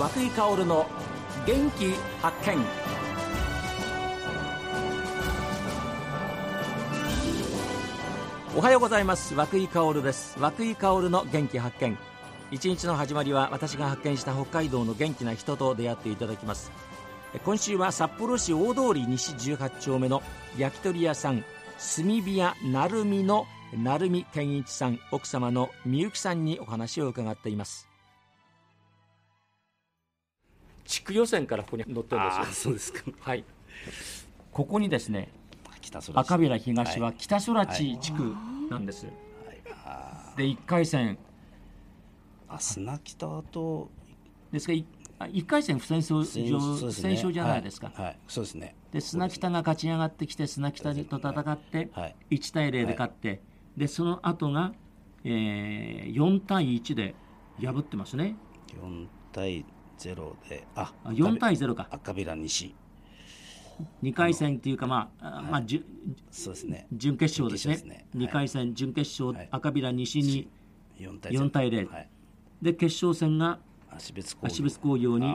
和井薫の元気発見。おはようございます。和井薫です。和久井薫の元気発見。一日の始まりは私が発見した北海道の元気な人と出会っていただきます。今週は札幌市大通り西18丁目の焼き鳥屋さん炭火屋成美の成美健一さん奥様のみゆきさんにお話を伺っています。地区予選からここに載ってるんですよ。そうですか。はい。ここにですね北空赤平東は北空地地区なんです、で1回戦。あ砂北と。ですがいあ1回戦不戦勝不戦勝じゃないですか、はい、はい。そうですね。で砂北が勝ち上がってきて砂北と戦ってはい。1対0で勝って、でその後が、えー、4対1で破ってますね。4対0でああ4対0か。赤平西。2回戦っていうかまあ、あまあ、じゅそうですね。準決勝ですね。準決勝ですね。2回戦準決勝、はい。赤平西に4対4対0はい。で決勝戦が足別工業。芦別工業に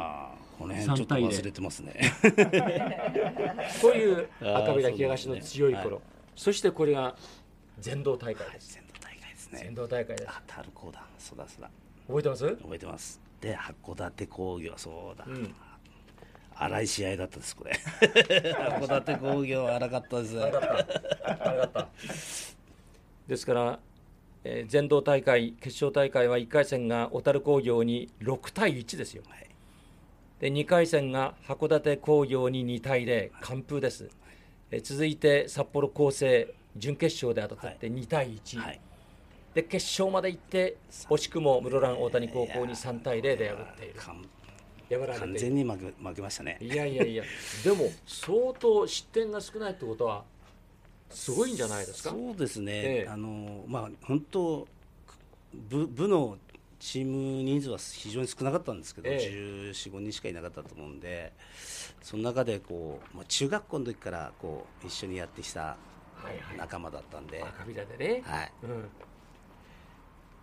この辺ちょっと3対0忘れてますね。こういう赤平東の強い頃。そしてこれが全道大会です。仙道大会ですね。全道大会です。あ樽工だそうだそうだ。覚えてます？覚えてますで函館工業そうだ、うん。荒い試合だったですこれ。函館工業荒かったです。荒かった。ですから、えー全道大会決勝大会は1回戦が小樽工業に6対1ですよ。はい。で2回戦が函館工業に2対0完封です、えー続いて札幌厚生準決勝で当たって2対1、はいで決勝まで行って惜しくも室蘭大谷高校に3対0で破っている。完破られている。完全に負け負けましたね。いやいやいや。でも相当失点が少ないってことはすごいんじゃないですか？そうですね、ええ。あのまあ本当部部のチーム人数は非常に少なかったんですけど、ええ。14、15人しかいなかったと思うんで、その中でこう、まあ、中学校の時からこう一緒にやってきたはいはい。仲間だったんで、赤びらでね、はい、うん、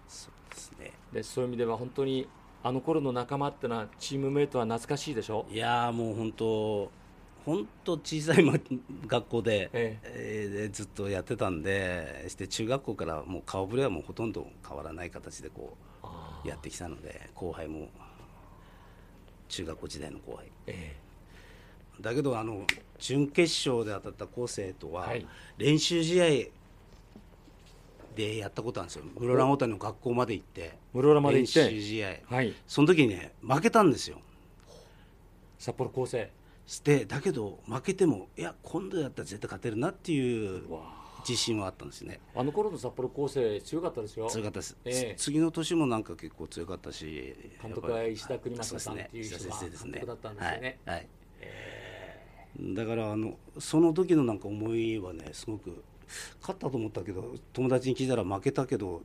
そうですね。でそういう意味では本当にあの頃の仲間ってのはチームメイトは懐かしいでしょ？いやーもう本当本当小さいま学校で、ええ。ーでずっとやってたんでして中学校からもう顔ぶれはもうほとんど変わらない形でこあうやってきたので後輩も中学校時代の後輩。えだけどあの準決勝で当たった高生とははい。練習試合でやったことあるんですよ。室蘭大谷の学校まで行って。室蘭まで行って？練習試合えはい。その時にね負けたんですよ。札幌高生してだけど負けてもいや今度やったら絶対勝てるなっていうわ。自信はあったんですね。あの頃の札幌高生強かったですよ。強かったです、ええ。次の年もなんか結構強かったし監督は石田邦正さんっていう人が石田先生ですね。監督だったんですよね。はい、はい。だからあのその時のなんか思いはねすごく勝ったと思ったけど友達に聞いたら負けたけど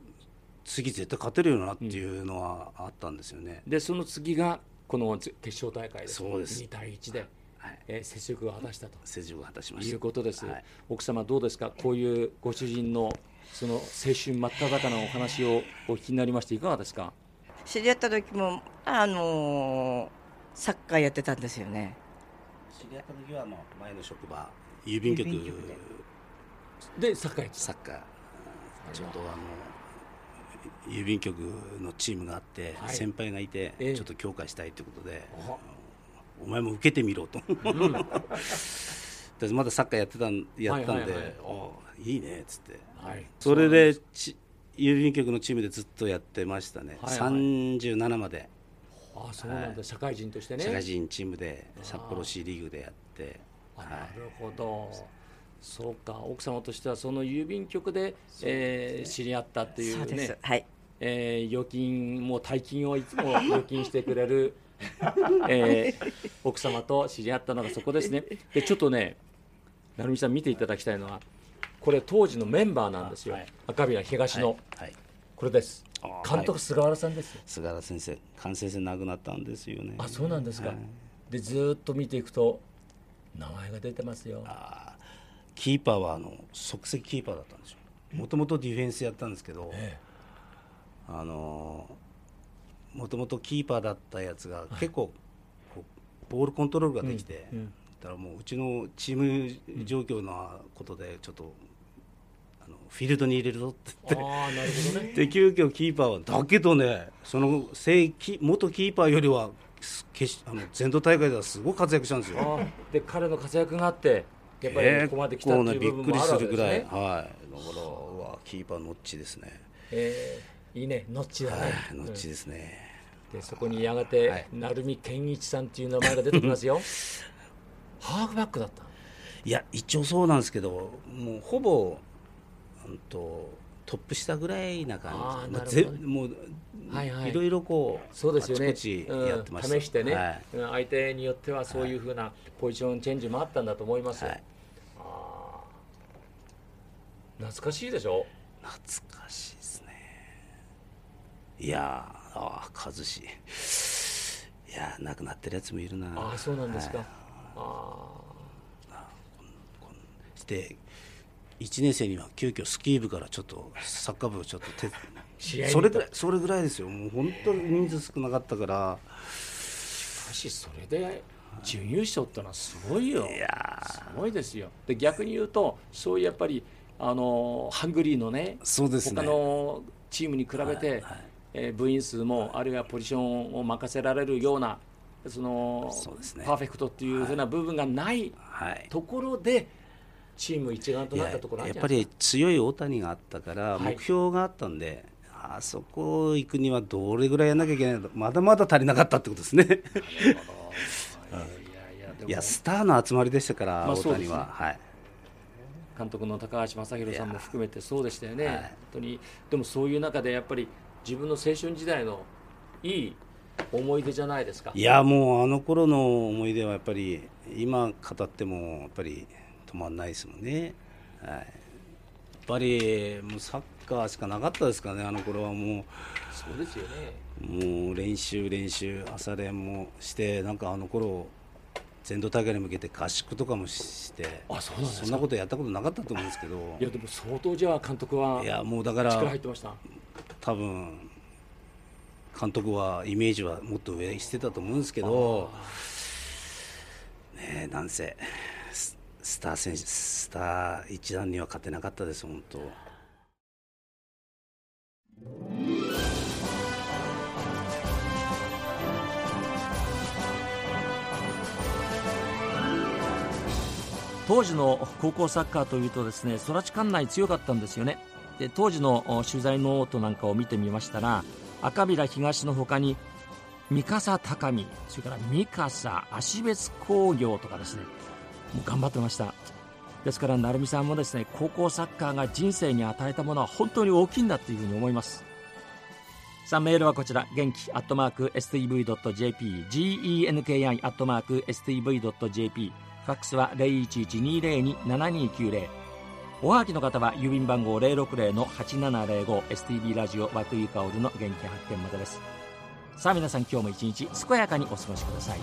次絶対勝てるよなっていうのはあったんですよね、でその次がこの決勝大会です。そうです。2対1で、はい。えー接触を果たしたと。成熟を果たしまいした。うことです、はい。奥様どうですか？こういうご主人のその青春真っ只中のお話をお聞きになりましていかがですか？知り合った時もあのーサッカーやってたんですよね。知り合った時はもう前の職場郵便局郵便局ででサッカーやってサッカー。ちょうどあの郵便局のチームがあって、はい。先輩がいて、ええ。ちょっと強化したいということであお前も受けてみろと。で まだサッカーやってたんやってたんで、はいはいはい。おいいねっつって。はい。それでち郵便局のチームでずっとやってましたね、はいはい。37まで。あそうなんだ、はい。社会人としてね。社会人チームで札幌市リーグでやって、なるほどそうか奥様としてはその郵便局でえー知り合ったっていそううです。ねはい。えー預金も大金をいつも 預金してくれる、えー奥様と知り合ったのがそこですね。でちょっとね成美さん見ていただきたいのはこれ当時のメンバーなんですよ、はい。赤平東いの、はい、これです。あ監督はい。菅原さんです。よ、菅原先生関先生亡くなったんですよね。あそうなんですか、はい。でずーっと見ていくと名前が出てますよ。あーキーパーはあの即席キーパーだったんですよ。もともとディフェンスやったんですけど、えあのーもともとキーパーだったやつが結構こうボールコントロールができて、うんうん。だからもううちのチーム状況のことでちょっとあのフィールドに入れるぞって言って。なるほどね。で急遽キーパーはだけどねその正規元キーパーよりはす決しあの全土大会ではすごい活躍したんですよ。で彼の活躍があってやっぱりここまで来たっていう部分もあるわけですね。びっくりするぐらい、はい、だからうわキーパーノッチですね。えーいいね。ノッチだね、はい、ノッチですね。でそこにやがて、はい。成美健一さんっていう名前が出てきますよ。ハーフバックだったいや一応そうなんですけどもうほぼうんとトップ下ぐらいな感じ。まあなるほどぜもう、はいはい。いろいろこうそうですよね。うん試してね、はい。うん相手によってはそういうふうなポジションチェンジもあったんだと思いますよ、はい。あー。懐かしいでしょ？懐かしいですね。いやーあー和志。いやー亡くなってるやつもいるなああそうなんですか、はい。あして1年生には急遽スキー部からちょっとサッカー部をちょっと手それぐらいそれぐらいですよ。もう本当に人数少なかったから。あしかしそれで準優勝ってのはすごいよ。いやすごいですよ。で逆に言うとそういうやっぱりあのハングリーのねそうですね。他のチームに比べて、はいはい。えー部員数もあるいはポジションを任せられるようなそのそうですねパーフェクトっていうふうな部分がないはいところでチーム一丸となったところあやっぱり強い大谷があったからはい。目標があったんで、あそこ行くにはどれぐらいやらなきゃいけないの？まだまだ足りなかったってことですね。か。いやスターの集まりでしたから、大まあそうですね。谷は、はい。監督の高橋正宏さんも含めてそうでしたよね、はい。本当に。でもそういう中でやっぱり自分の青春時代のいい思い出じゃないですか？いやもうあの頃の思い出はやっぱり今語ってもやっぱり止まんないですもんね、はい、やっぱりもうサッカーしかなかったですからねあの頃はもそうですよね。うもう練習練習朝練もしてなんかあの頃全土大会に向けて合宿とかもして。あそうなんですか。そんなことやったことなかったと思うんですけど。いやでも相当じゃあ監督はいやもうだから力入ってました？多分監督はイメージはもっと上してたと思うんですけど、ねえ、なんせスター選手スター一段には勝てなかったです本当。当時の高校サッカーというとですね空知管内強かったんですよねで当時の取材ノートなんかを見てみましたら赤平東のほかに三笠高美それから三笠芦別工業とかですね頑張ってました。ですから鳴海さんもですね高校サッカーが人生に与えたものは本当に大きいんだというふうに思います。さあメールはこちら。元気アットマーク STV.jp genki アットマーク STV.jp ファックスは0112027290おはがきの方は郵便番号 060-8705STB ラジオ和久井香織の元気発見までです。さあ皆さん今日も一日健やかにお過ごしください。